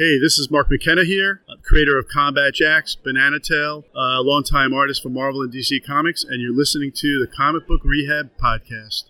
Hey, this is Mark McKenna here, creator of Combat Jacks, Banana Tail, a longtime artist for Marvel and DC Comics, and you're listening to the Comic Book Rehab Podcast.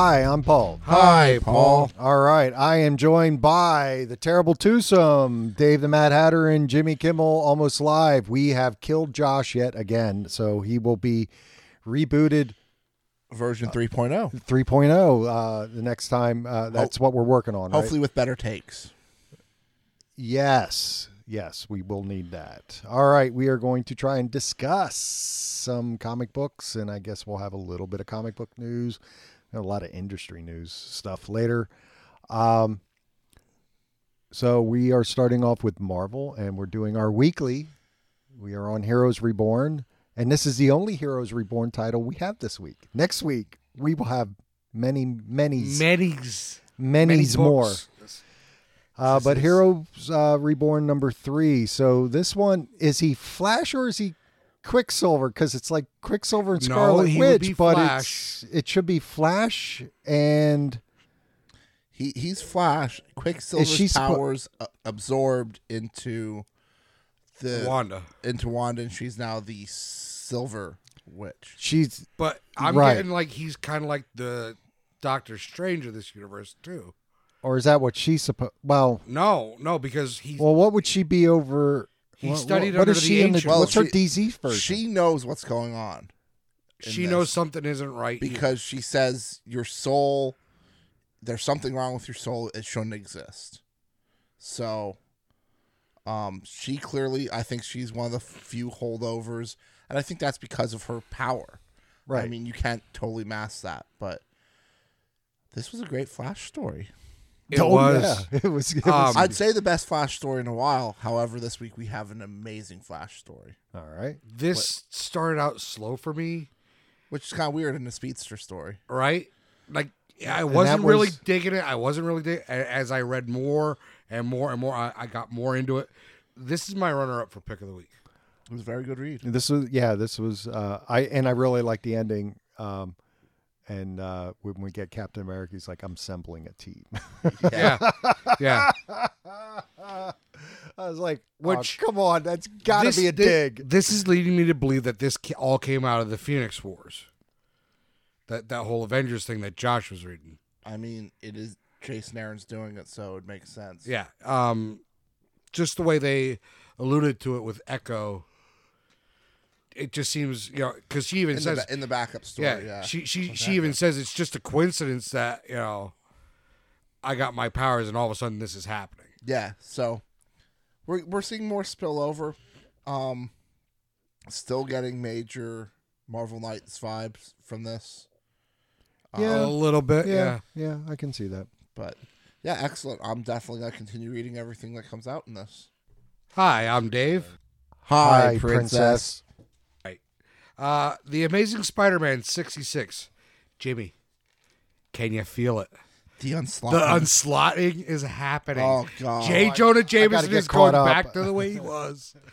Hi, I'm Paul. Hi, Paul. All right, I am joined by the terrible twosome, Dave the Mad Hatter and Jimmy Kimmel, almost live. We have killed Josh yet again, so he will be rebooted Version 3.0. 3.0 uh, the next time. Uh, that's what we're working on. right? Hopefully with better takes. Yes, yes, we will need that. All right, we are going to try and discuss some comic books, and I guess we'll have a little bit of comic book news, a lot of industry news stuff later. Um, so we are starting off with Marvel, and we're doing our weekly. We are on Heroes Reborn, and this is the only Heroes Reborn title we have this week. Next week we will have many, many, Many's. many's many more. Uh, but Heroes uh, Reborn number three. So this one is he Flash or is he Quicksilver? Because it's like Quicksilver and No, Scarlet he would Witch, be but Flash. it's it should be Flash and He he's Flash. Quicksilver's she powers uh, absorbed into the Wanda. into Wanda, and she's now the Silver Witch. she's But I'm Right. getting like he's kind of like the Doctor Strange of this universe too. or is that what she's supposed? Well, No, no, because he's well, what would she be over? He what- studied what, what under is the she in the? Well, what's her she- DC version? She knows what's going on she this knows something isn't right because she says your soul. There's something wrong with your soul. It shouldn't exist. So, um, she clearly, I think she's one of the few holdovers, and I think that's because of her power. right. I mean, you can't totally mask that, but this was a great Flash story. It Oh, was. yeah. It was. It was Um, I'd say the best Flash story in a while. However, this week we have an amazing Flash story, all right. This started out slow for me, which is kind of weird in a speedster story. right? Like I wasn't that really was- digging it. I wasn't really dig- a- as I read more and more and more. I, I got more into it. This is my runner-up for pick of the week. It was a very good read. This was yeah. This was uh, I and I really liked the ending. Um, and uh, when we get Captain America, he's like, "I'm assembling a team." Yeah, yeah. I was like, Which- oh, come on, that's got to be a thi- dig. This is leading me to believe that this all came out of the Phoenix Wars. That that whole Avengers thing that Josh was reading. I mean, it is Jason Aaron's doing it, so it makes sense. Yeah. Um, just the way they alluded to it with Echo. It just seems, you know, because she even in, says, the, in the backup story. yeah, Yeah, she she she even says it's just a coincidence that you know, I got my powers and all of a sudden this is happening. yeah. So we're we're seeing more spillover. Um, still getting major Marvel Knights vibes from this. Yeah. a little bit, Yeah, yeah. yeah, I can see that. But yeah, excellent. I'm definitely gonna continue reading everything that comes out in this. Hi, I'm Dave. Hi, princess. Uh, the Amazing Spider-Man '66. Jimmy, can you feel it? The onslaught. The unslotting is happening. Oh god. J. Jonah Jameson is going up. back to the way he was.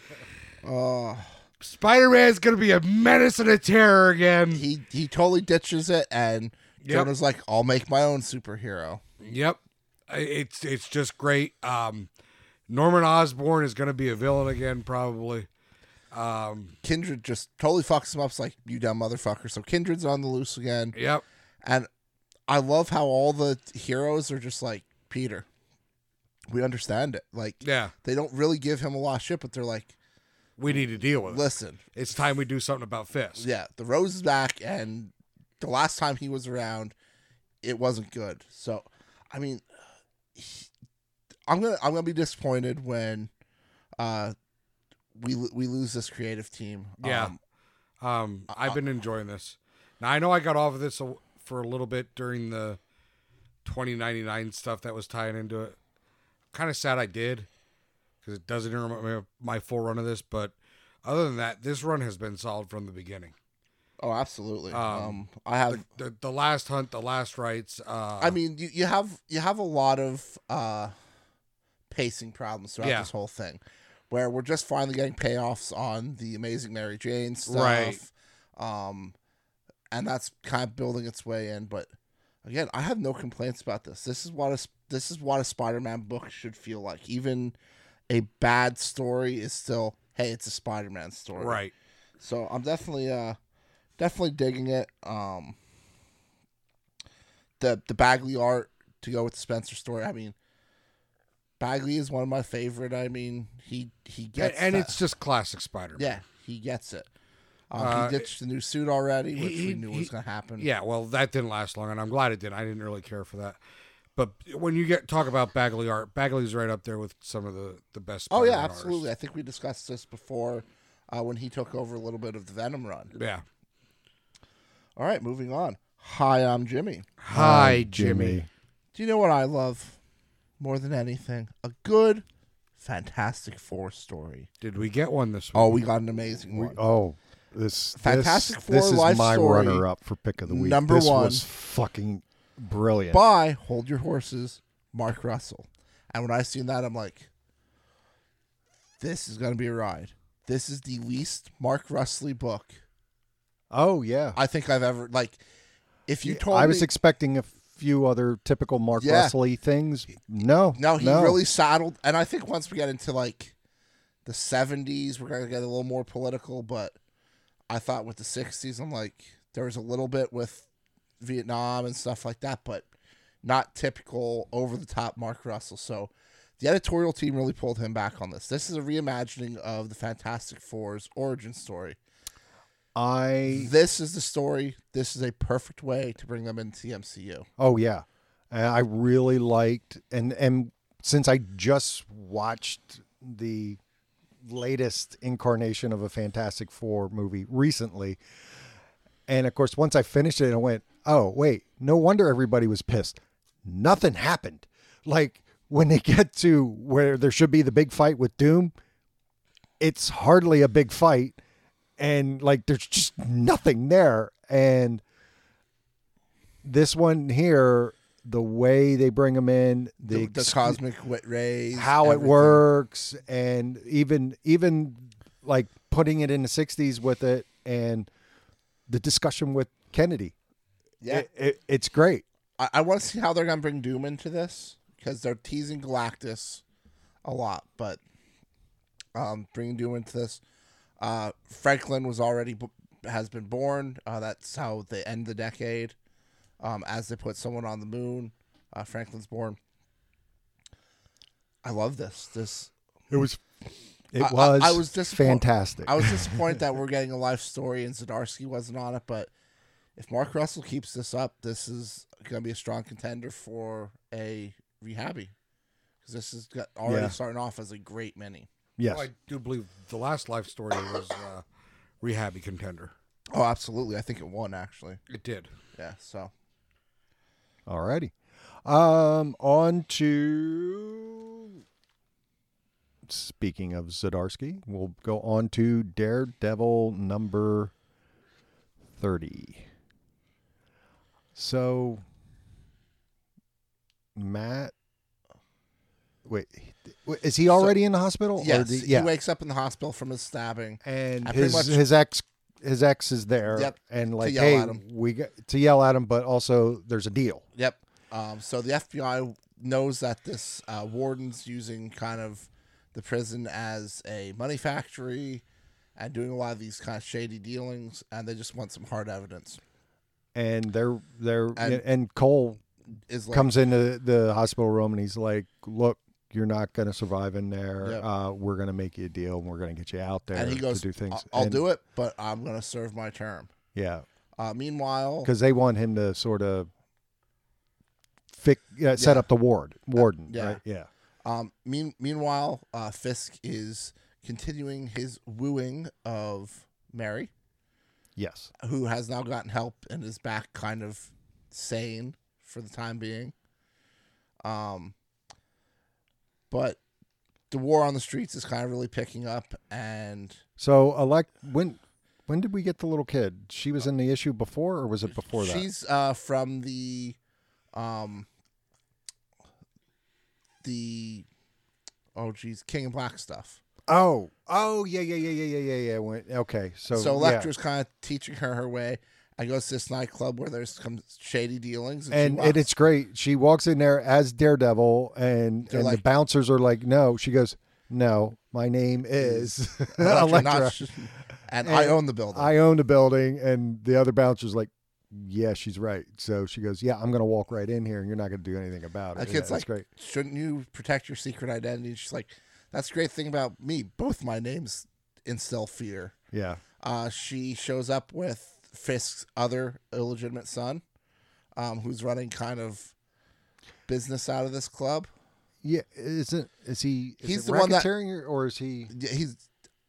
Oh, Spider Man's gonna be a menace and a terror again. he he totally ditches it, and Yep. Jonah's like, "I'll make my own superhero." Yep, it's it's just great. Um, Norman Osborn is gonna be a villain again, probably. Um, Kindred just totally fucks him up. It's like, "You dumb motherfucker!" So Kindred's on the loose again, yep, and I love how all the heroes are just like Peter. We understand it. Like yeah. they don't really give him a lot of shit, but they're like, We need to deal with it. "Listen, It's time we do something about Fisk. yeah, the Rose is back, and the last time he was around, it wasn't good. So, I mean, he- I'm gonna I'm gonna be disappointed when uh we we lose this creative team. Yeah. Um, Um, I've been enjoying this. Now I know I got off of this for a little bit during the 2099 stuff that was tying into it. Kind of sad I did because it doesn't remind me of my full run of this. But other than that, this run has been solid from the beginning. Oh, absolutely. Um, Um, I have. The, the, the last hunt, the last rights. Uh, I mean, you, you have you have a lot of uh, pacing problems throughout Yeah. this whole thing, where we're just finally getting payoffs on the Amazing Mary Jane stuff, Right. Um, and that's kind of building its way in. But again, I have no complaints about this. This is what a this is what a Spider-Man book should feel like. Even a bad story is still, hey, it's a Spider-Man story, right. so I'm definitely uh definitely digging it. Um the the Bagley art to go with the Spencer story. I mean Bagley is one of my favorite. I mean, he he And, gets and that- it's just classic Spider. Man. Yeah, he gets it. Um, Uh, he ditched the new suit already, he- we knew he- was going to happen. Yeah, well, that didn't last long, and I'm glad it did. I didn't really care for that. But when you get talk about Bagley art, Bagley's right up there with some of the the best. Oh yeah, Spider-Man absolutely. I think we discussed this before uh, when he took over a little bit of the Venom run. Yeah. All right, moving on. Hi, I'm Jimmy. Hi, Jimmy. Do you know what I love more than anything? A good Fantastic Four story. Did we get one this week? Oh, we got an amazing We, one. oh, this Fantastic this, Four this is my story, runner up for pick of the week. number this one. was fucking brilliant. By hold your horses, Mark Russell. And when I seen that, I'm like, this is gonna be a ride. This is the least Mark Russell book oh yeah, I think I've ever like. If you told I was me, expecting a few other typical Mark Yeah. Russell things. No, no, he really saddled, and I think once we get into like the '70s, we're gonna get a little more political. But I thought with the '60s, I'm like, there was a little bit with Vietnam and stuff like that, but not typical over the top Mark Russell. So the editorial team really pulled him back on this. This is a reimagining of the Fantastic Four's origin story. I This is the story. This is a perfect way to bring them into the MCU. Oh yeah, And I really liked and and since I just watched the latest incarnation of a Fantastic Four movie recently, and of course once I finished it, I went, oh wait, no wonder everybody was pissed. Nothing happened. Like when they get to where there should be the big fight with Doom, it's hardly a big fight, and like there's just nothing there, and this one here, the way they bring them in, the, The, the cosmic wit rays, how it works, and even even like putting it in the '60s with it, and the discussion with Kennedy. Yeah, It- it- it's great. I, I want to see how they're gonna bring Doom into this because they're teasing Galactus a lot, but um, bringing Doom into this. Uh, Franklin was already b- has been born. Uh, that's how they end the decade. Um, as they put someone on the moon, uh, Franklin's born. I love this. This It was. It I- I- was. I was disappoint- fantastic. I was disappointed that we're getting a life story and Zdarsky wasn't on it, but if Mark Russell keeps this up, this is going to be a strong contender for a rehabby because this is got, already Yeah. starting off as a great mini. Yes. Well, I do believe the last life story was uh, rehabby contender. Oh, absolutely! I think it won actually. It did. Yeah. So Alrighty. Um, on to. Speaking of Zdarsky, we'll go on to Daredevil number 30. So, Matt. Wait, is he already in the hospital? or yes, the- he wakes up in the hospital from his stabbing. and I his much- his ex his ex is there Yep, and like yell hey at him. we got to yell at him but also there's a deal Yep. Um, so the FBI knows that this uh, warden's using kind of the prison as a money factory and doing a lot of these kind of shady dealings, and they just want some hard evidence. and they're they're And- and, Cole Is like, comes into the hospital room and he's like, "Look, you're not going to survive in there. Yep. Uh, we're going to make you a deal and we're going to get you out there and he goes, to do things." "I'll, And- do it, but I'm going to serve my term." Yeah, Uh, meanwhile, because they want him to sort of fic, uh, set Yeah. up the ward warden. yeah. right? yeah. um, mean, meanwhile, uh, Fisk is continuing his wooing of Mary, Yes. who has now gotten help and is back kind of sane for the time being. Um, but the war on the streets is kind of really picking up, and So, elect when when did we get the little kid? She was in the issue before, or was it before that? she's uh, from the, um, the, oh geez, King in Black stuff. Oh, oh, yeah, yeah, yeah, yeah, yeah, yeah, yeah. When, okay, so So yeah. Elektra's kind of teaching her her way. I go to this nightclub where there's some shady dealings, and, and and it's great. She walks in there as Daredevil, and They're and the bouncers are like, "No." She goes, "No, my name is Elektra, sh- and, I own the building. I own the building." And the other bouncer's like, "Yeah, she's right." So she goes, "Yeah, I'm going to walk right in here, and you're not going to do anything about it." That Yeah, kid's that's like, great. shouldn't you protect your secret identity? She's like, that's the great thing about me. Both my names instill fear. Yeah, Uh, she shows up with Fisk's other illegitimate son, um, who's running kind of business out of this club. yeah. Isn't is he? Is He's the one that- or- or is he? Yeah, He's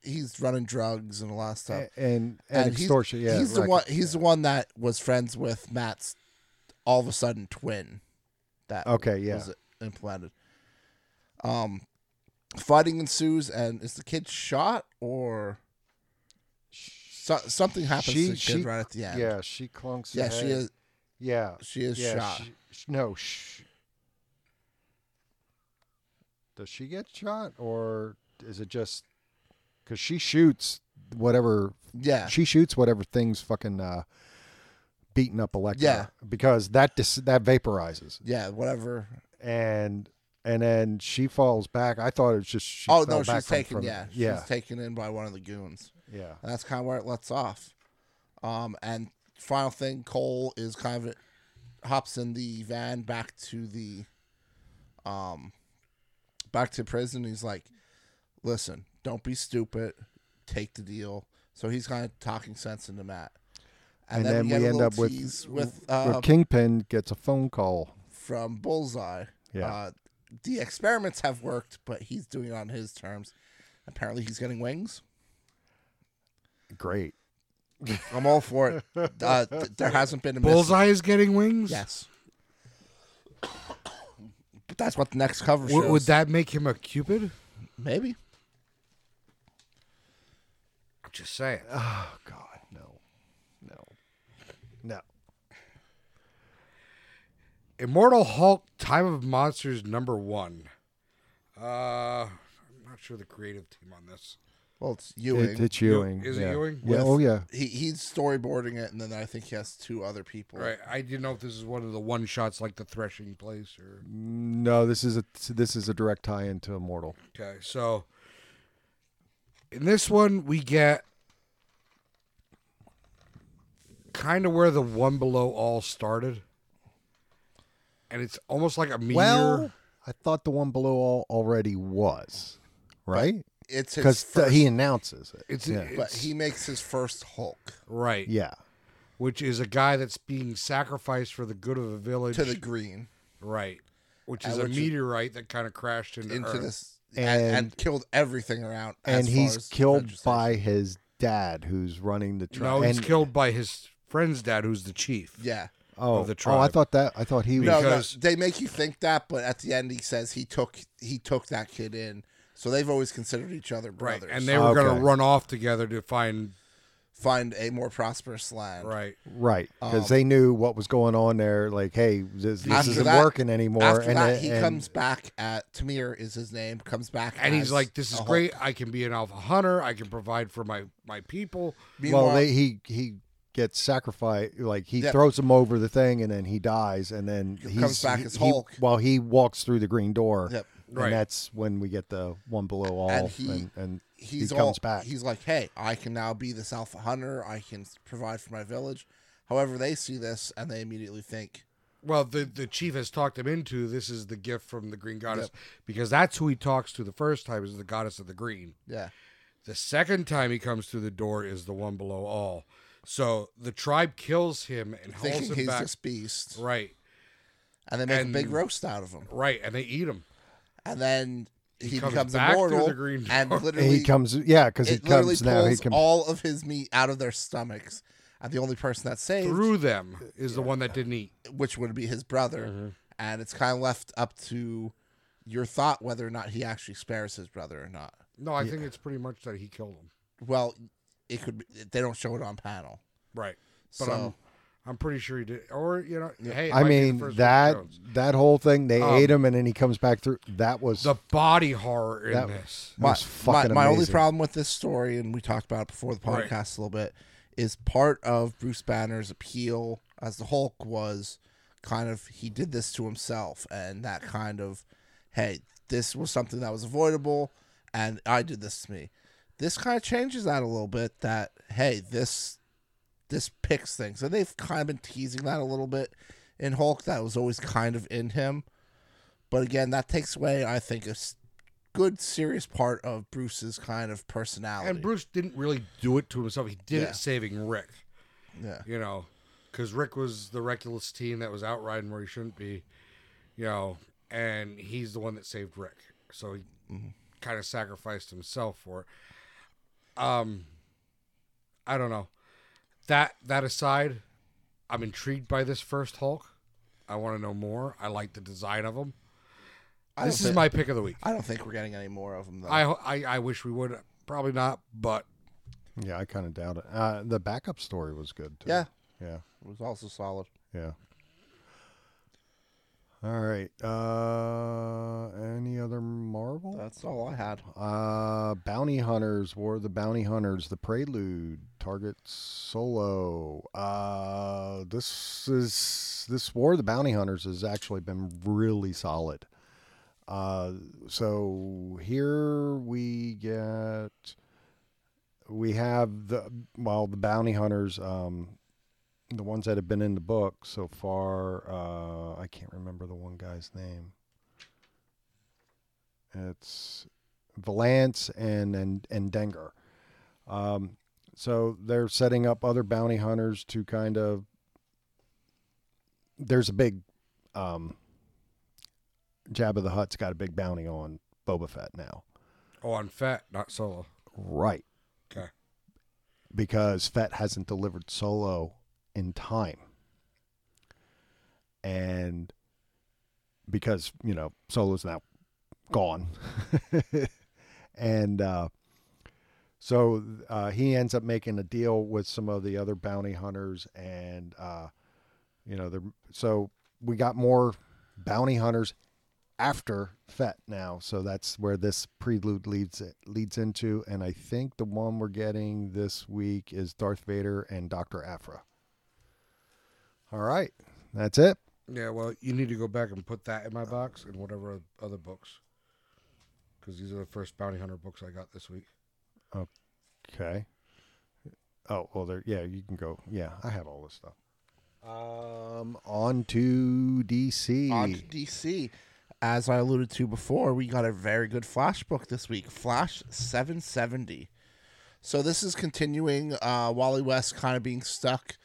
he's running drugs and a lot of stuff. And and, he's- extortion. Yeah, he's the one. He's the one that was friends with Matt's all of a sudden twin. That Okay, yeah. was implemented. Um, fighting ensues, and is the kid shot or so, something happens She- to the kid she- right at the end? Yeah, she clunks. yeah, her she head. is. Yeah, She is yeah, shot. she- no, sh- does she get shot or is it just because she shoots whatever yeah, she shoots whatever things fucking uh, beating up Elektra? Yeah. because that dis- that vaporizes yeah, whatever. and and then she falls back. I thought it was just she oh fell no, back she's from- taken. from- yeah, yeah, she's taken in by one of the goons. Yeah. And that's kind of where it lets off. Um, and final thing, Cole is kind of hops in the van back to the, um, back to prison. He's like, "Listen, don't be stupid. Take the deal." So he's kind of talking sense into Matt. And, then, we, get end up with with uh, Kingpin gets a phone call. from Bullseye. Yeah. Uh, the experiments have worked, but he's doing it on his terms. Apparently, he's getting wings. Great. I'm all for it. Uh, th- there hasn't been a miss- Bullseye is getting wings. Yes. But that's what the next cover shows. W- would that make him a cupid? maybe? I'm just saying. Oh God, no, no, no. Immortal Hulk: Time of Monsters number one. Uh, I'm not sure the creative team on this. Well, it's Ewing. It, it's Ewing. Is it yeah. Ewing? Yeah. With- Oh yeah. he he's storyboarding it, and then I think he has two other people. Right. I didn't know if this is one of the one shots like the threshing place or. No, this is a this is a direct tie into Immortal. Okay, so in this one we get kind of where the one below all started, and it's almost like a meteor. Well, I thought the one below all already was right It's his because first, he announces it. it's, yeah. it's but he makes his first Hulk right, yeah. which is a guy that's being sacrificed for the good of the village. to the green right, which is a which is- meteorite that kind of crashed into, into Earth. this and, And- and killed everything around. And as far he's as killed by his dad, who's running the tribe. No, he's and, killed by his friend's dad, who's the chief. Yeah. Oh, of the oh, I thought that. I thought he was. No, no, they make you think that, but at the end he says he took he took that kid in. So they've always considered each other Right, brothers. and they were going Okay. to run off together to find find a more prosperous land. right. Right, because Um, they knew what was going on there. Like, hey, this, this After isn't that- working anymore. After and that, it- he and- comes back at Tamir is his name. Comes back, and he's like, "This is a Hulk. great. I can be an alpha hunter. I can provide for my my people." Meanwhile, well, they, he he gets sacrificed. Like he Yep. throws him over the thing, and then he dies, and then he comes back as he, Hulk. While he walks through the green door, Yep. And Right. that's when we get the one below all, And and he- and, he's he all, comes back. He's like, hey, I can now be this alpha hunter. I can provide for my village. However, they see this and they immediately think, Well, the the chief has talked him into this is the gift from the green goddess because that's who he talks to the first time is the goddess of the green. yeah, The second time he comes through the door is the one below all. So the tribe kills him and hauls thinking him he's back. this beast, Right, and they make And- a big roast out of him. right, and they eat him. And then he, comes becomes back immortal the green and literally he comes, yeah, because he it literally comes now. He pulls can, all of his meat out of their stomachs, and the only person that's saved, Through them is the one that didn't eat. which would be his brother, Mm-hmm. and it's kind of left up to your thought whether or not he actually spares his brother or not. No, I think it's pretty much that he killed him. Well, it could. Be, they don't show it on panel. Right. But so I'm I'm pretty sure he did. Or you know, hey, I might be the mean that that whole thing. They Um, ate him, and then he comes back through. That was the body horror in That- this. that was my, fucking my only problem with this story, and we talked about it before the Right. podcast a little bit, is part of Bruce Banner's appeal as the Hulk was kind of he did this to himself, and that kind of, hey, this was something that was avoidable, and I did this to me. This kind of changes that a little bit. That hey, this this picks things, and they've kind of been teasing that a little bit in Hulk. That was always kind of in him, but again, that takes away, I think, a good serious part of Bruce's kind of personality. And Bruce didn't really do it to himself. He did Yeah. it saving Rick. yeah, You know, because Rick was the reckless teen that was out riding where he shouldn't be. You know, and he's the one that saved Rick. So he kind of sacrificed himself for it. Um, I don't know. That that aside, I'm intrigued by this first Hulk. I want to know more. I like the design of him. This is think- my pick of the week. I don't think we're getting any more of them though. I, I I wish we would. Probably not, but yeah. I kind of doubt it. Uh, the backup story was good. Too. yeah, yeah, it was also solid. yeah. All right. Uh, any other Marvel? That's all I had. Uh, Bounty Hunters, War of the Bounty Hunters, The Prelude, Target Solo. Uh, this is this War of the Bounty Hunters has actually been really solid. Uh, so here we get we have the well the bounty hunters um the ones that have been in the book so far uh i can't remember the one guy's name it's Valance and and and Dengar. Um, so they're setting up other bounty hunters to kind of. There's a big, um, Jabba the Hutt's got a big bounty on Boba Fett now, oh, on Fett, not Solo. right? Okay. Because Fett hasn't delivered Solo in time, and because you know Solo's now gone, and uh, so uh, he ends up making a deal with some of the other bounty hunters, and uh, you know, so we got more bounty hunters after Fett now, so that's where this prelude leads it leads into, and I think the one we're getting this week is Darth Vader and Doctor Aphra. All right, that's it. Yeah, well, you need to go back and put that in my box and whatever other books, because these are the first bounty hunter books I got this week. Okay. Oh well, there. Yeah, you can go. Yeah, I have all this stuff. Um, on to DC. On to DC. As I alluded to before, we got a very good Flash book this week. Flash 770. So this is continuing uh, Wally West kind of being stuck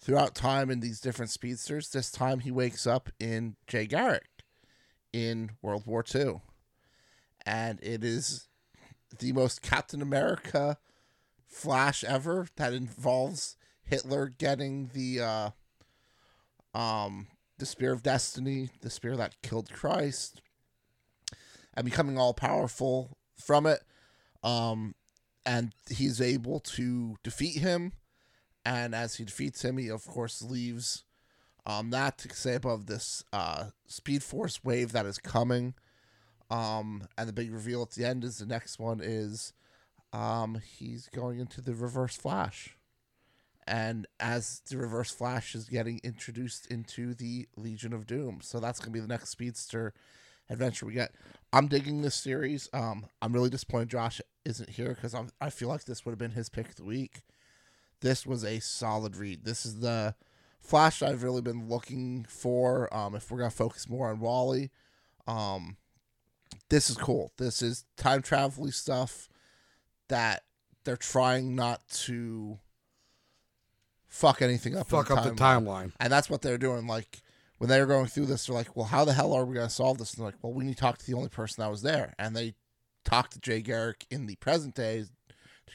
throughout time in these different speedsters. This time he wakes up in Jay Garrick in World War II. And it is the most Captain America Flash ever that involves Hitler getting the uh, um, the Spear of Destiny, the spear that killed Christ, and becoming all powerful from it. Um, and he's able to defeat him. And as he defeats him, he of course leaves um, that to say above this uh, Speed Force wave that is coming. Um, and the big reveal at the end is the next one is um, he's going into the Reverse Flash. And as the reverse flash is getting introduced into the legion of doom. So that's going to be the next speedster adventure we get. I'm digging this series. Um i'm really disappointed josh isn't here because i feel like this would have been his pick of the week this was a solid read this is the flash i've really been looking for um if we're going to focus more on wally um this is cool this is time travel stuff that they're trying not to fuck anything up. Fuck up the timeline. And that's what they're doing. Like when they were going through this, they're like, "Well, how the hell are we going to solve this?" And they're like, "Well, we need to talk to the only person that was there." And they talked to Jay Garrick in the present days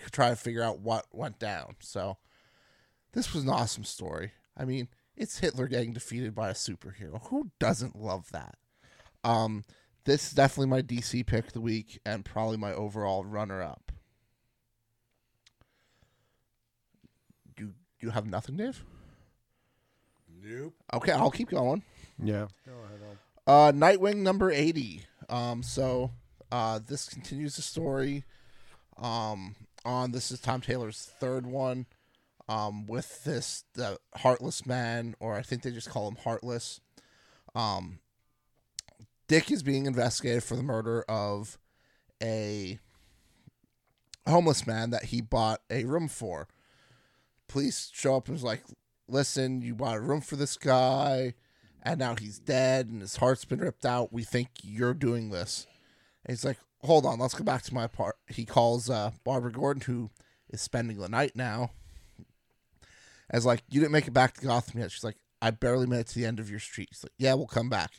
to try to figure out what went down. So this was an awesome story. I mean, it's Hitler getting defeated by a superhero. Who doesn't love that? Um, this is definitely my DC pick of the week and probably my overall runner up. You you have nothing, Dave? Nope. Okay, I'll keep going. Yeah. Go ahead. Uh, Nightwing number eighty. Um, so uh, this continues the story. Um, on this is Tom Taylor's third one. Um, with this the Heartless Man, or I think they just call him Heartless. Um, Dick is being investigated for the murder of a homeless man that he bought a room for. Police show up and was like, "Listen, you bought a room for this guy." and now he's dead and his heart's been ripped out. We think you're doing this. And he's like, hold on, let's go back to my part. He calls uh, Barbara Gordon, who is spending the night now, as like, you didn't make it back to Gotham yet. She's like, I barely made it to the end of your street. She's like, yeah, we'll come back.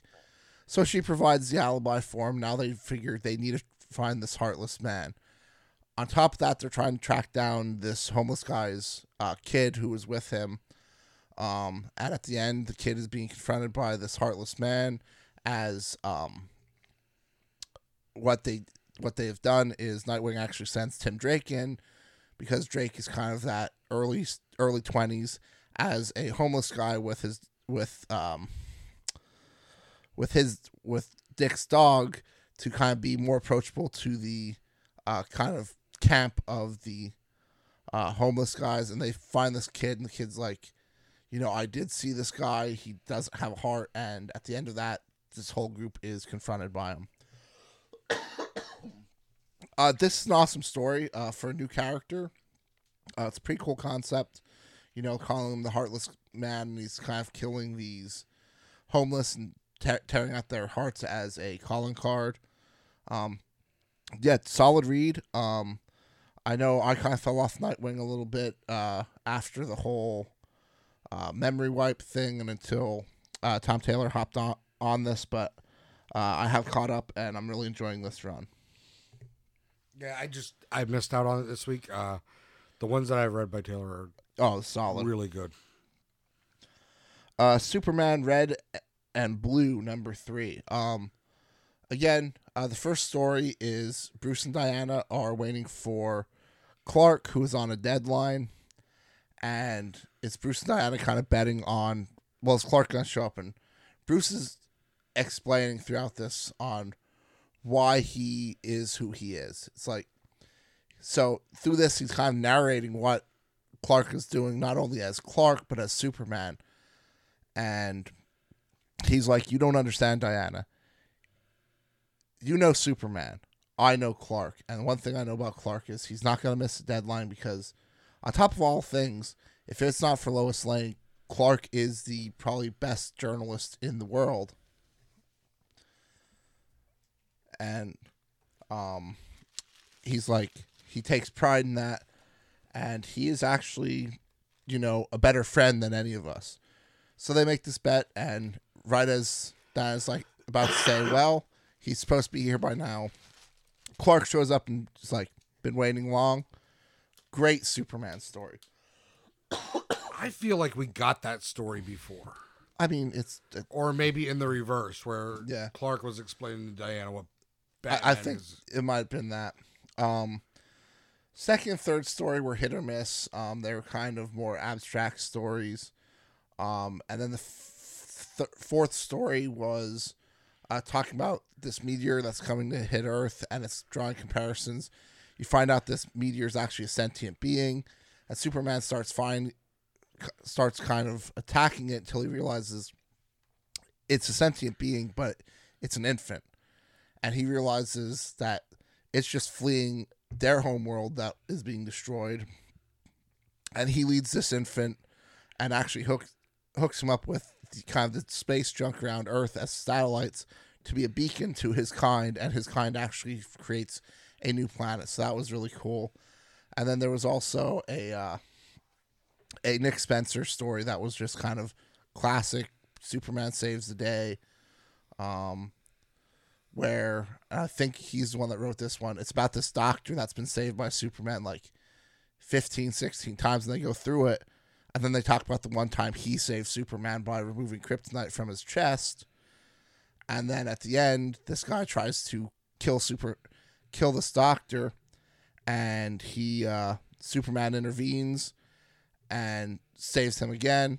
So she provides the alibi for him. Now they figure they need to find this heartless man. On top of that, they're trying to track down this homeless guy's uh, kid who was with him. Um, and at the end, the kid is being confronted by this heartless man as um, what they what they have done is Nightwing actually sends Tim Drake in because Drake is kind of that early early twenties as a homeless guy with his with um with his with Dick's dog to kind of be more approachable to the uh, kind of camp of the uh, homeless guys, and they find this kid, and the kid's like, you know, I did see this guy. He doesn't have a heart, and at the end of that, this whole group is confronted by him. Uh, this is an awesome story uh, for a new character. Uh, it's a pretty cool concept. You know, calling him the heartless man, and he's kind of killing these homeless and te- tearing out their hearts as a calling card. Um, yeah, solid read. Um, I know I kind of fell off Nightwing a little bit uh, after the whole uh, memory wipe thing, and until uh, Tom Taylor hopped on on this, but uh, I have caught up, and I'm really enjoying this run. Yeah, I just I missed out on it this week. Uh, the ones that I've read by Taylor are Oh, solid. really good. uh, Superman Red and Blue number three. Um, again, uh, the first story is Bruce and Diana are waiting for Clark, who is on a deadline, and it's Bruce and Diana kind of betting on. Well, is Clark gonna show up? And Bruce is explaining throughout this on why he is who he is. It's like so through this, he's kind of narrating what Clark is doing, not only as Clark but as Superman and he's like, "You don't understand, Diana. You know Superman. I know Clark, and one thing I know about Clark is he's not gonna miss a deadline because, on top of all things, if it's not for Lois Lane, Clark is the probably best journalist in the world." And, um, he's like, he takes pride in that, and he is actually, you know, a better friend than any of us. So they make this bet, and right as Diana's like about to say, "Well, he's supposed to be here by now," Clark shows up and is like, "Been waiting long." Great Superman story. I feel like we got that story before, I mean, it's or maybe in the reverse, where Yeah. Clark was explaining to Diana what Batman I think is. it might have been that. Um, second third story were hit or miss. Um, they were kind of more abstract stories. Um, and then the f- th- fourth story was uh, talking about this meteor that's coming to hit Earth, and it's drawing comparisons. You find out this meteor is actually a sentient being, and Superman starts find starts kind of attacking it until he realizes it's a sentient being, but it's an infant and he realizes that it's just fleeing their home world that is being destroyed. And he leads this infant and actually hooks hooks him up with the, kind of the space junk around Earth as satellites to be a beacon to his kind, and his kind actually creates a new planet. So that was really cool. And then there was also a uh, a Nick Spencer story that was just kind of classic. Superman saves the day. Um, where I think he's the one that wrote this one. It's about this doctor that's been saved by Superman like 15, 16 times, and they go through it. And then they talk about the one time he saved Superman by removing kryptonite from his chest. and then at the end, this guy tries to kill super, kill this doctor, and he uh, Superman intervenes and saves him again,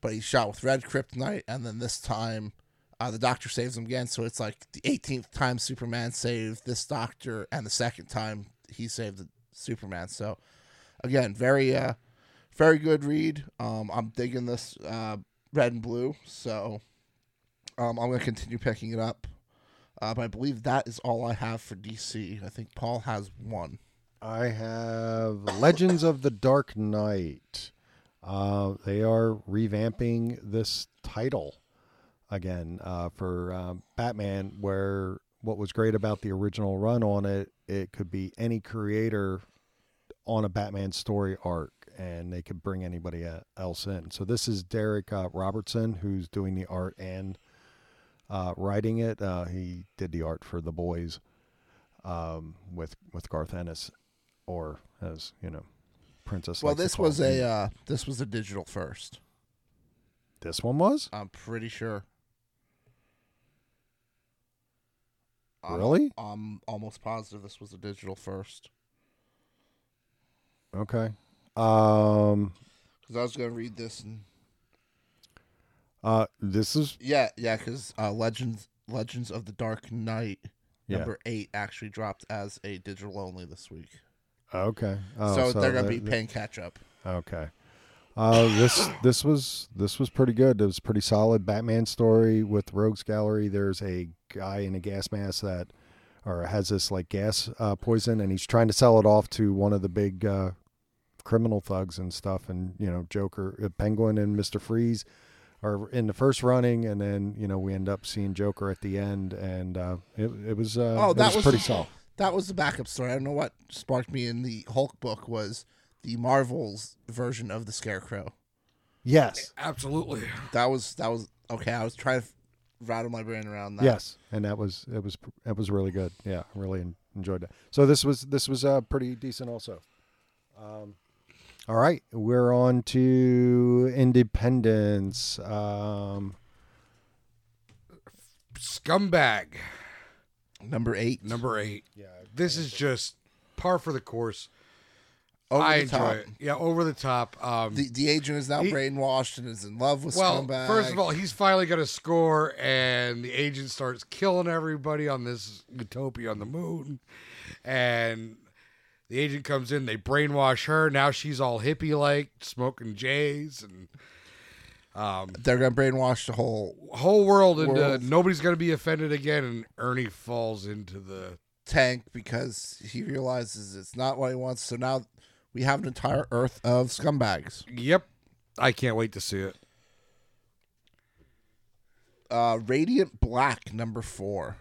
but he's shot with red kryptonite, and then this time. Uh, the doctor saves him again, so it's like the 18th time Superman saved this doctor, and the second time he saved the Superman. So, again, very uh, very good read. Um, I'm digging this uh, red and blue, so um, I'm gonna continue picking it up. Uh, but I believe that is all I have for DC. I think Paul has one. I have Legends of the Dark Knight. Uh, they are revamping this title again uh, for um, Batman, where what was great about the original run on it, it could be any creator on a Batman story arc, and they could bring anybody else in. So this is Darick uh, Robertson who's doing the art and uh, writing it. Uh, he did the art for The Boys um, with with Garth Ennis, or as you know, Princess. Well, this was him. a uh, this was a digital first. This one was I'm pretty sure. I'm- really I'm almost positive this was a digital first. okay. Um, Because I was gonna read this and uh, this is yeah, yeah, because uh, Legends Legends of the Dark Knight yeah. number eight actually dropped as a digital only this week. Okay. Oh, so, they're gonna be paying catch up. Okay. Uh, this this was this was pretty good. It was pretty solid Batman story with Rogues Gallery. There's a guy in a gas mask that, or has this like gas uh, poison, and he's trying to sell it off to one of the big uh, criminal thugs and stuff. And you know, Joker, uh, Penguin, and Mister Freeze are in the first running, and then you know we end up seeing Joker at the end, and uh, it it was uh, Oh, it was, was pretty solid. That was the backup story. I don't know what sparked me in the Hulk book was the Marvel's version of the Scarecrow. Yes. Absolutely. That was that was okay. I was trying to rattle my brain around that. Yes, and that was it was it was really good. Yeah, I really en- enjoyed that. So this was this was uh, pretty decent also. Um, all right, we're on to Independence. Um, Scumbag Number eight. number eight. yeah, This is just par for the course. Over I the enjoy top. it. Yeah, over the top. Um, The the agent is now He- brainwashed and is in love with well, scumbag. first of all, he's finally got a score, and the agent starts killing everybody on this utopia on the moon. And the agent comes in, they brainwash her. Now she's all hippie like, smoking J's, and um, they're gonna brainwash the whole whole world into World. nobody's gonna be offended again. And Ernie falls into the tank because he realizes it's not what he wants. So now we have an entire Earth of scumbags. yep. I can't wait to see it. Uh, Radiant Black number four.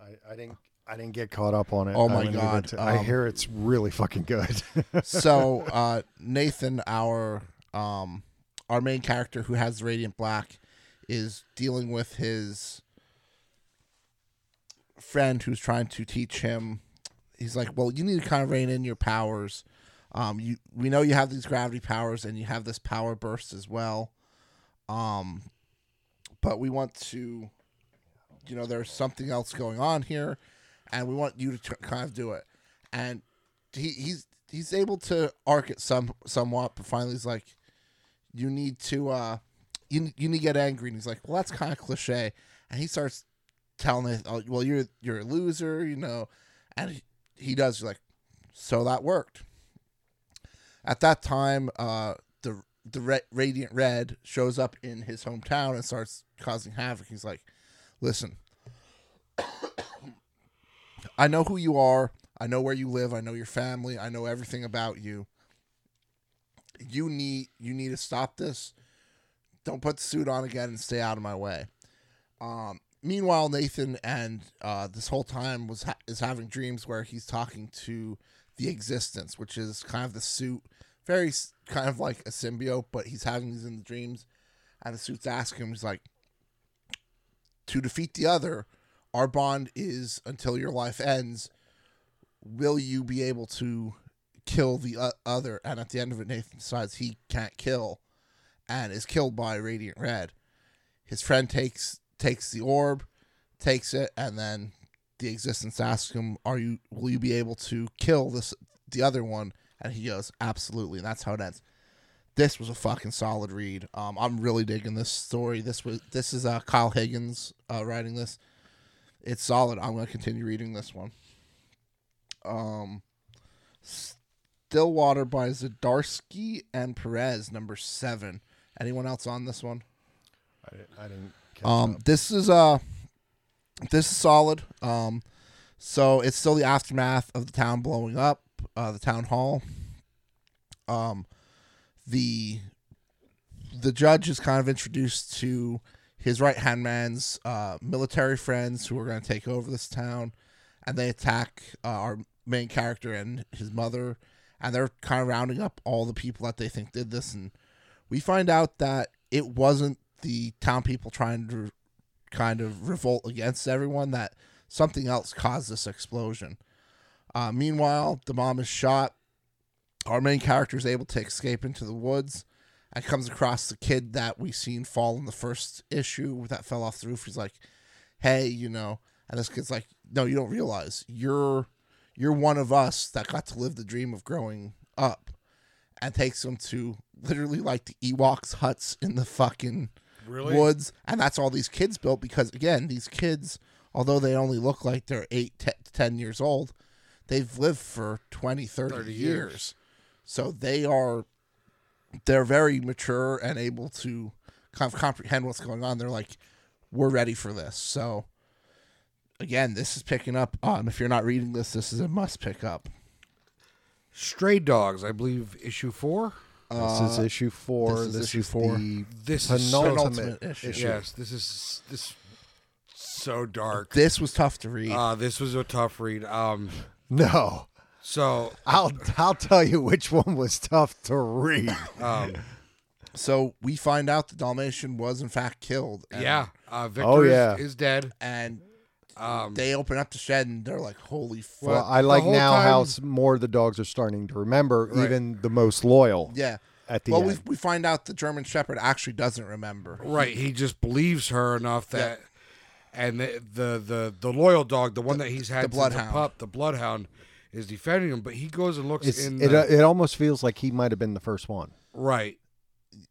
I, I didn't I didn't get caught up on it. Oh my didn't God, t- I um, hear it's really fucking good. so uh, Nathan, our um, our main character who has Radiant Black, is dealing with his friend who's trying to teach him. He's like, "Well, you need to kind of rein in your powers. Um, you we know you have these gravity powers and you have this power burst as well. Um, but we want to, you know, there's something else going on here, and we want you to kind of do it." And he he's he's able to arc it some somewhat, but finally he's like, "You need to uh, you you need to get angry." And he's like, "Well, that's kind of cliche," and he starts telling it, oh, "Well, you're you're a loser," you know, and he, he does he's like, "So that worked." At that time, uh, the the Ra- Radiant Red shows up in his hometown and starts causing havoc. He's like, "Listen, I know who you are. I know where you live. I know your family. I know everything about you. You need you need to stop this. Don't put the suit on again and stay out of my way." Um, meanwhile, Nathan and uh, this whole time was ha- is having dreams where he's talking to the existence, which is kind of the suit, very kind of like a symbiote, but he's having these in the dreams, and the suit's asking him, he's like, to defeat the other, our bond is until your life ends. Will you be able to kill the other? And at the end of it, Nathan decides he can't kill, and is killed by Radiant Red. His friend takes takes the orb, takes it, and then the existence asks him, "Are you? Will you be able to kill this the other one?" And he goes, "Absolutely." And that's how it ends. This was a fucking solid read. Um, I'm really digging this story. This was this is uh, Kyle Higgins uh, writing this. It's solid. I'm gonna continue reading this one. Um, Stillwater by Zdarsky and Perez, number seven. Anyone else on this one? I didn't. I didn't Um, up. this is uh, this is solid. Um, so it's still the aftermath of the town blowing up, uh, the town hall. Um, the the judge is kind of introduced to his right hand man's uh, military friends who are going to take over this town, and they attack uh, our main character and his mother, and they're kind of rounding up all the people that they think did this, and we find out that it wasn't the town people trying to kind of revolt against everyone that something else caused this explosion. Uh, meanwhile, the mom is shot. Our main character is able to escape into the woods and comes across the kid that we seen fall in the first issue that fell off the roof. He's like, "Hey, you know," and this kid's like, "No, you don't realize you're you're one of us that got to live the dream of growing up," and takes him to literally like the Ewoks huts in the fucking Really? woods and that's all these kids built because again these kids although they only look like they're 8 te- 10 years old they've lived for 20 30, 30 years. years. so they are they're very mature and able to kind of comprehend what's going on they're like we're ready for this so again this is picking up um if you're not reading this this is a must pick up Stray Dogs, I believe, issue four. This is issue four. Uh, this is issue four. the This is penultimate so, Penultimate issue. issue. yes. This is this so dark. this was tough to read Uh, this was a tough read. Um, No, so I'll I'll tell you which one was tough to read. um, so we find out the dalmatian was in fact killed and- yeah, uh, Victor Oh, is- is, dead. and Um, they open up the shed and they're like, "Holy fuck!" Well, I like now how time- s- more of the dogs are starting to remember, Right. even the most loyal yeah. at the Well, end. we we find out the German Shepherd actually doesn't remember. right, he just believes her enough that, and the, the the the loyal dog, the one that he's had the bloodhound. pup, the bloodhound, is defending him. But he goes and looks It's, in it, the, uh, it almost feels like he might have been the first one. right.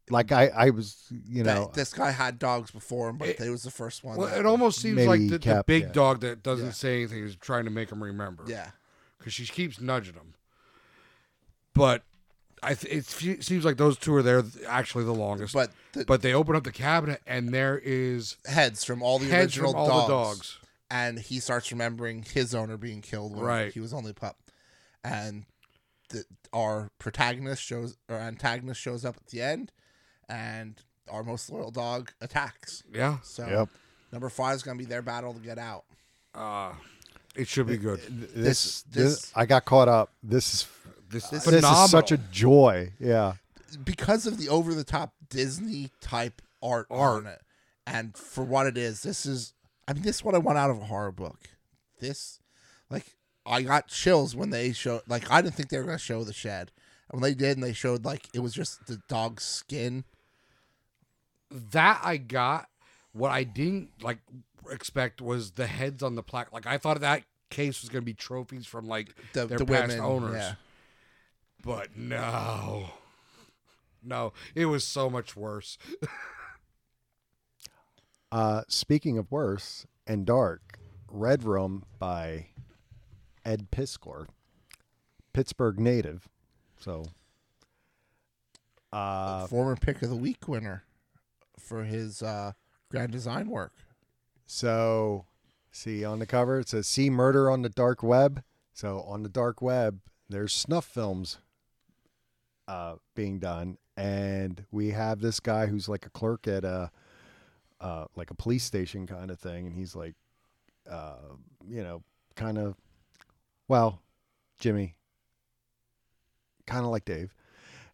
Like I, I was, you That- know, this guy had dogs before him, but It- they was the first one. Well, it almost seems like the, the big yeah. dog that doesn't Yeah. say anything is trying to make him remember. yeah. because she keeps nudging him. But I th- it seems like those two are there actually the longest. But the but they open up the cabinet and there is heads from all the heads original from all dogs, the dogs. and he starts remembering his owner being killed when Right. he was only a pup, and the, our protagonist shows or antagonist shows up at the end, and our most loyal dog attacks. Yeah, So Yep. number five is gonna be their battle to get out. uh, it should be good. this, this- this, I got caught up. This is This, This is this is such a joy. Yeah. because of the over the top Disney type art, Art. on it. And for what it is, this is I mean, this is what I want out of a horror book. This like I got chills when they showed like I didn't think they were gonna show the shed. And when they did and they showed like it was just the dog's skin. that I got. What I didn't like expect was the heads on the plaque. Like I thought that case was going to be trophies from like The their the past women owners. Yeah. But no, no, it was so much worse. Uh, speaking of worse and dark, Red Room by Ed Piskor, Pittsburgh native. So, uh, Former pick of the week winner for his uh grand design work. so see on the cover it says "See Murder on the Dark Web." So on the dark web, there's snuff films uh, being done, and we have this guy who's like a clerk at a uh, like a police station kind of thing, and he's like, uh, you know, kind of, well, Jimmy, kind of like Dave,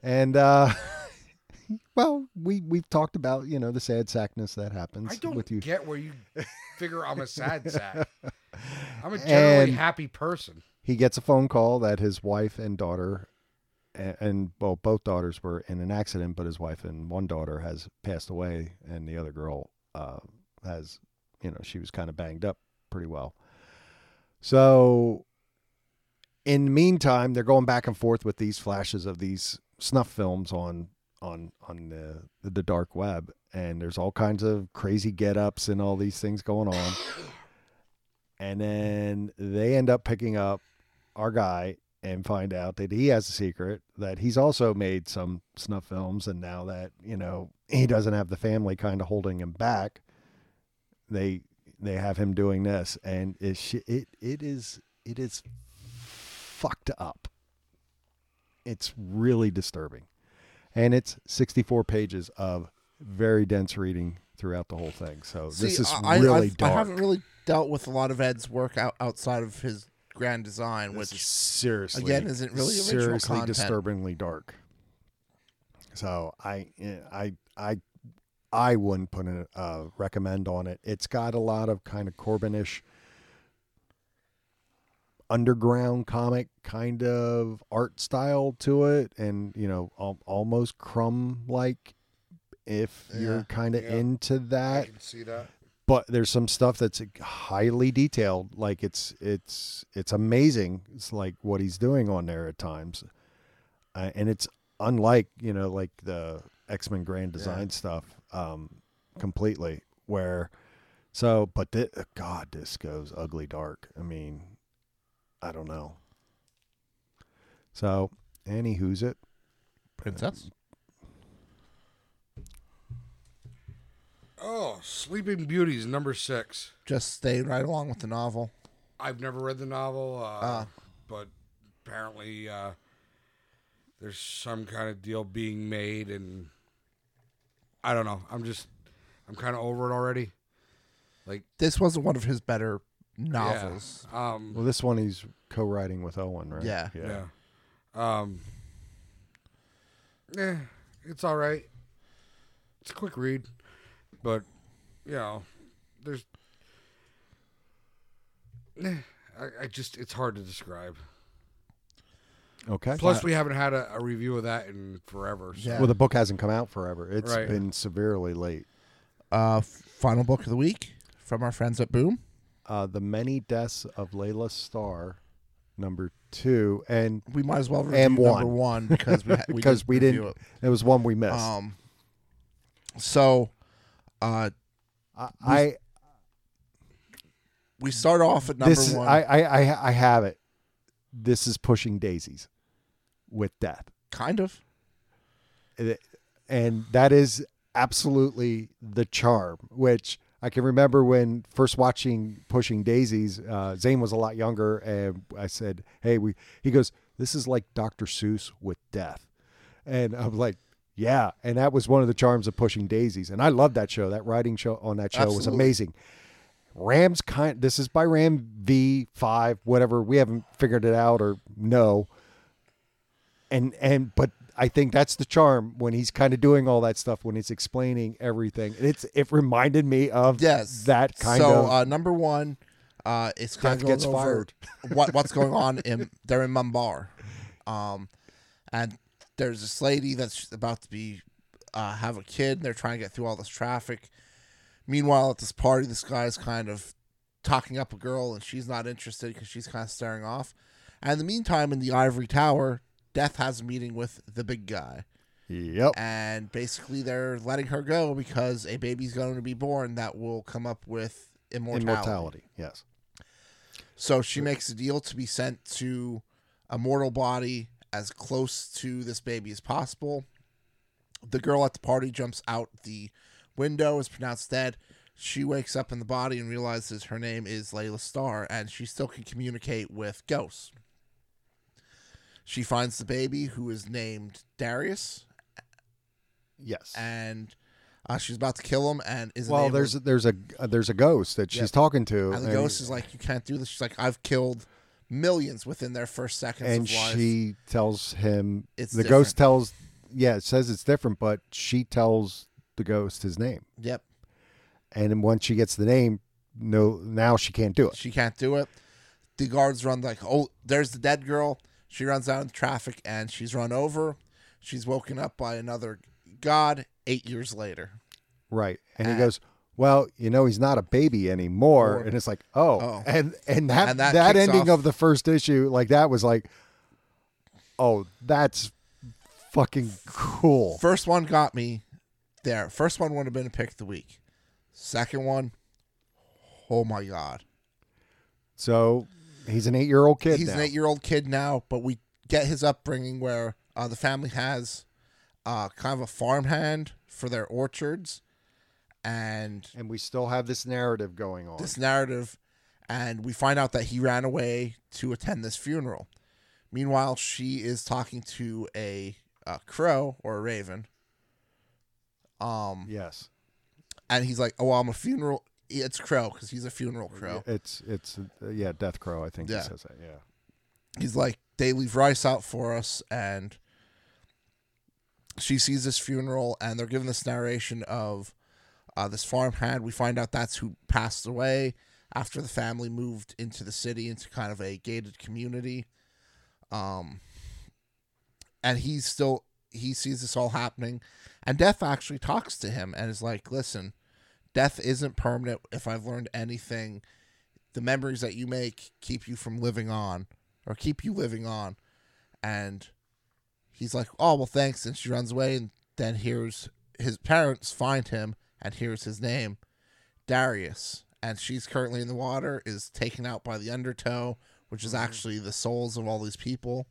and uh, well, we we've talked about you know the sad sackness that happens I don't with you. get where you figure I'm a sad sack. I'm a generally And- happy person. he gets a phone call that his wife and daughter and, and well both daughters were in an accident but his wife and one daughter has passed away and the other girl uh, has you know she was kind of banged up pretty well. So, in the meantime, they're going back and forth with these flashes of these snuff films on on on the the dark web, and there's all kinds of crazy get-ups and all these things going on. And then they end up picking up our guy and find out that he has a secret that he's also made some snuff films. And now that you know he doesn't have the family kind of holding him back they they have him doing this. And it it it is it is fucked up it's really disturbing and it's 64 pages of very dense reading throughout the whole thing so this is I, really I've- dark I haven't really dealt with a lot of Ed's work out, outside of his grand design, This which is seriously again, isn't really seriously content. disturbingly dark. So I I I I wouldn't put a uh, recommend on it. It's got a lot of kind of Corbenish underground comic kind of art style to it, and you know al- almost crumb like. If Yeah. you're kind of Yeah. into I that, can see that. but there's some stuff that's highly detailed like it's it's it's amazing it's like what he's doing on there at times uh, and it's unlike you know like the x-men grand design stuff um completely where so but thi- god this goes ugly dark i mean i don't know so annie who's it princess. Oh, Sleeping Beauties number six. Just stayed right along with the novel. I've never read the novel, uh, Ah. but apparently uh, there's some kind of deal being made, and I don't know. I'm just, I'm kind of over it already. Like, This wasn't one of his better novels. Yeah. Um, well this one he's co-writing with owen right Yeah. yeah. Um. Yeah, it's all right. It's a quick read, but you know, there's. Eh, I, I just it's hard to describe. okay Plus, we haven't had a, a review of that in forever. So. Yeah. Well, the book hasn't come out forever. It's Right. been severely late. Uh, final book of the week from our friends at Boom. Uh, the Many Deaths of Laila Starr, number two, and We might as well review And number one. one because we, we because didn't we didn't. It was one we missed. Um, so, uh, I, I we start off at number this is, one. I, I I I have it. This is pushing daisies with death, kind of. And that is absolutely the charm. Which I can remember when first watching Pushing Daisies. Uh, Zane was a lot younger, and I said, "Hey, we." He goes, "This is like Dr. Seuss with death," and I'm like. Yeah, and that was one of the charms of Pushing Daisies, and I loved that show. That writing show on that show was amazing. Rams kind. This is by Ram V five, whatever. We haven't figured it out or no. And and but I think that's the charm when he's kind of doing all that stuff when he's explaining everything. It's it reminded me of Yes, that kind so, of uh, number one, uh, it's kind of gets fired. what what's going on in they're in Mumbai, um, and there's this lady that's about to be uh, have a kid. And they're trying to get through all this traffic. Meanwhile, at this party, this guy's kind of talking up a girl, and she's not interested because she's kind of staring off. And in the meantime, in the ivory tower, Death has a meeting with the big guy Yep. and basically they're letting her go because a baby's going to be born that will come up with immortality. Immortality. Yes. So she makes a deal to be sent to a mortal body as close to this baby as possible. The girl at the party jumps out the window, is pronounced dead. She wakes up in the body and realizes her name is Laila Starr, and she still can communicate with ghosts. She finds the baby, who is named Darius, Yes. and uh, she's about to kill him and isn't well, there's there's a uh, there's a ghost that she's Yep. talking to, and the ghost is like you can't do this. She's like i've killed millions within their first seconds and of life. she tells him It's the ghost tells yeah it says it's different but she tells the ghost his name. Yep. And once she gets the name no now she can't do it. She can't do it. The guards run like oh there's the dead girl she runs out in traffic and she's run over she's woken up by another god eight years later right and he Uh, goes well, you know, he's not a baby anymore, Or- and it's like, oh, Oh. and and that And that, that ending off- of the first issue, like that was like, oh, that's fucking cool. First one got me there. First one would have been a pick of the week. Second one, oh my god. So he's an eight-year-old kid. He's now. an eight year old kid now, but we get his upbringing where uh, the family has uh, kind of a farmhand for their orchards and and we still have this narrative going on. this narrative. And we find out that he ran away to attend this funeral. Meanwhile, she is talking to a, uh crow or a raven. Um, yes, and he's like, "Oh, I'm a funeral. It's crow because he's a funeral crow." it's it's uh, yeah, Death Crow. I think Yeah. he says that. Yeah. he's like they leave rice out for us and she sees this funeral and they're given this narration of uh, this farmhand we find out that's who passed away after the family moved into the city into kind of a gated community um and he's still he sees this all happening and death actually talks to him and is like listen death isn't permanent if i've learned anything the memories that you make keep you from living on or keep you living on. And he's like, Oh, well, thanks. And she runs away. And then here's his parents find him, and here's his name Darius. And she's currently in the water, is taken out by the undertow, which is mm-hmm. actually the souls of all these people.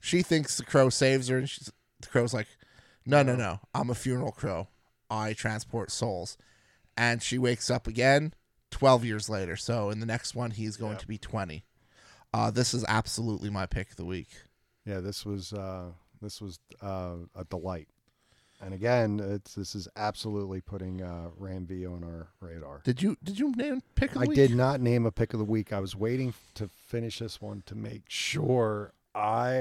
She thinks the crow saves her, and she's, the crow's like, No, no, no. I'm a funeral crow. I transport souls. And she wakes up again 12 years later. So in the next one, he's going Yep. to be 20. Uh, this is absolutely my pick of the week. Yeah, this was uh, this was uh, a delight, and again, it's this is absolutely putting uh, Ram V on our radar. Did you did you name pick of the I week? did not name a pick of the week. I was waiting to finish this one to make sure I.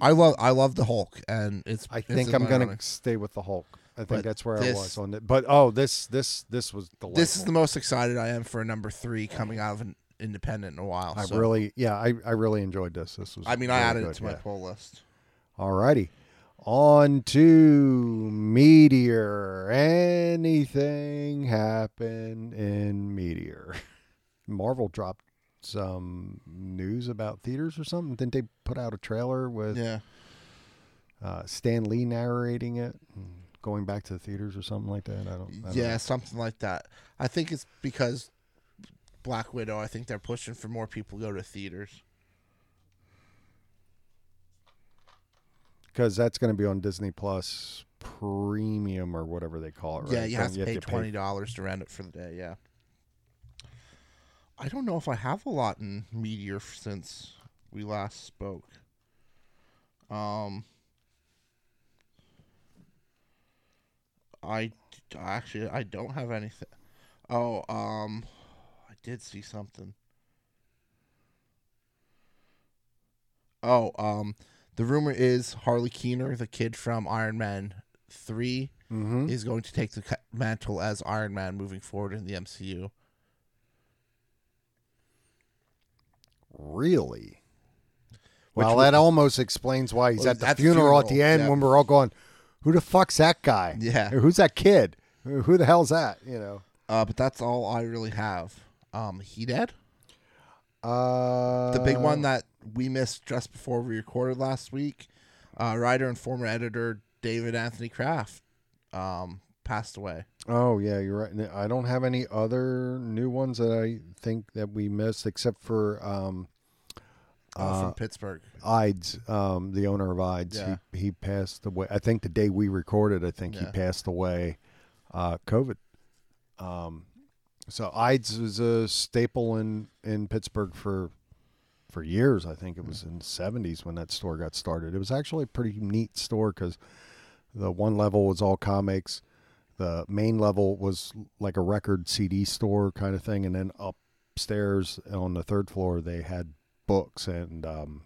I love I love the Hulk, and it's. I think in I'm gonna stay with the Hulk. I think But that's where I was on it. But oh, this this this was delightful. This is the most excited I am for a number three coming out of an independent in a while. I so- really, yeah, I, I really enjoyed this. This was. I mean, I added good, it to my yeah. pull list. Alrighty. On to Meteor. Anything happen in Meteor? Marvel dropped some news about theaters or something. Didn't they put out a trailer with Yeah, uh, Stan Lee narrating it, and going back to the theaters or something like that? I don't. I don't yeah, know. something like that. I think it's because Black Widow. I think they're pushing for more people to go to theaters. because that's going to be on Disney Plus Premium or whatever they call it. Right? Yeah, you have Don't to pay twenty dollars to rent it for the day. Yeah. I don't know if I have a lot in Meteor since we last spoke. Um, I actually I don't have anything. Oh, um, I did see something. Oh, um, the rumor is Harley Keener, the kid from Iron Man three, Mm-hmm. is going to take the mantle as Iron Man moving forward in the MCU. Really? Which Well, would- that almost explains why he's Well, at the the funeral, at the end yeah. when we're all going, "Who the fuck's that guy? Yeah. Or who's that kid? Who the hell's that?" You know. Uh, but that's all I really have. Um, he dead? Uh, The big one that we missed just before we recorded last week. Uh, writer and former editor David Anthony Kraft um, passed away. Oh yeah, you're right. I don't have any other new ones that I think that we missed, except for um, Uh, from Pittsburgh. Eide's, um, the owner of Eide's. Yeah. He he passed away. I think the day we recorded, I think he passed away, uh, COVID. Um, so Eide's was a staple in in Pittsburgh for for years. I think it was in the seventies when that store got started. It was actually a pretty neat store because the one level was all comics. The main level was like a record CD store kind of thing, and then upstairs on the third floor they had books and um,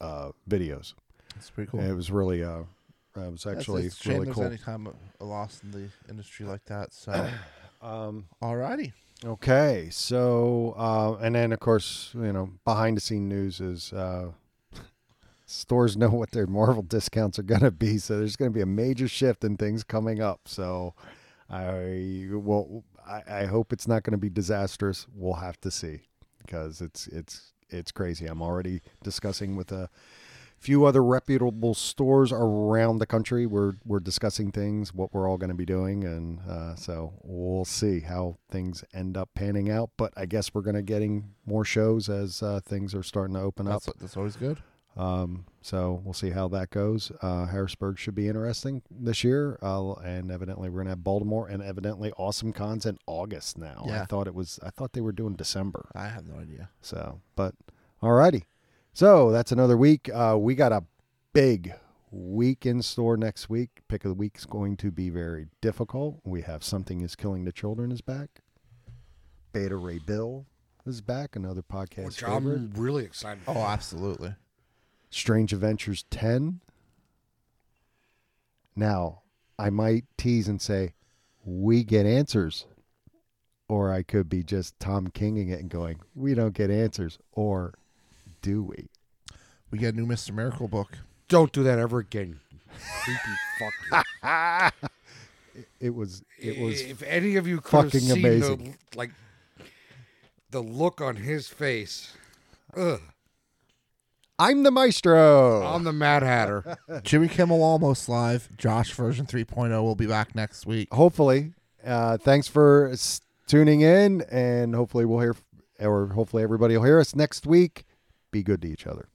uh, videos. It's pretty cool. And it was really, uh, it was That's- actually it's shame really there's cool. any time a, a loss in the industry like that. So, Um, alrighty. okay, so uh, and then of course you know behind the scene news is uh, stores know what their Marvel discounts are going to be, so there's going to be a major shift in things coming up. So I well, I, I hope it's not going to be disastrous. We'll have to see because it's it's it's crazy. I'm already discussing with a few other reputable stores around the country. We're we're discussing things, what we're all going to be doing, and uh, so we'll see how things end up panning out. But I guess we're going to getting more shows as uh, things are starting to open up. That's, that's always good. Um, so we'll see how that goes. Uh, Harrisburg should be interesting this year, uh, and evidently we're gonna have Baltimore, and evidently awesome cons in August now. Yeah. I thought it was. I thought they were doing December. I have no idea. So, but alrighty. So that's another week. Uh, we got a big week in store next week. Pick of the week is going to be very difficult. We have something is killing the children is back. Beta Ray Bill is back. Another podcast Which favorite. I'm really excited. Oh, absolutely. Strange Adventures 10. Now, I might tease and say, we get answers. Or I could be just Tom Kinging it and going, we don't get answers. Or do we? We get a new Mr. Miracle book. Don't do that ever again. Creepy fuck. It was, it was, If any of you could have fucking seen amazing. The, like the look on his face. Ugh. I'm the maestro. I'm the Mad Hatter. Jimmy Kimmel almost live. Josh version 3.0 will be back next week. hopefully. Uh, thanks for s- tuning in, and hopefully we'll hear, or hopefully everybody will hear us next week. Be good to each other.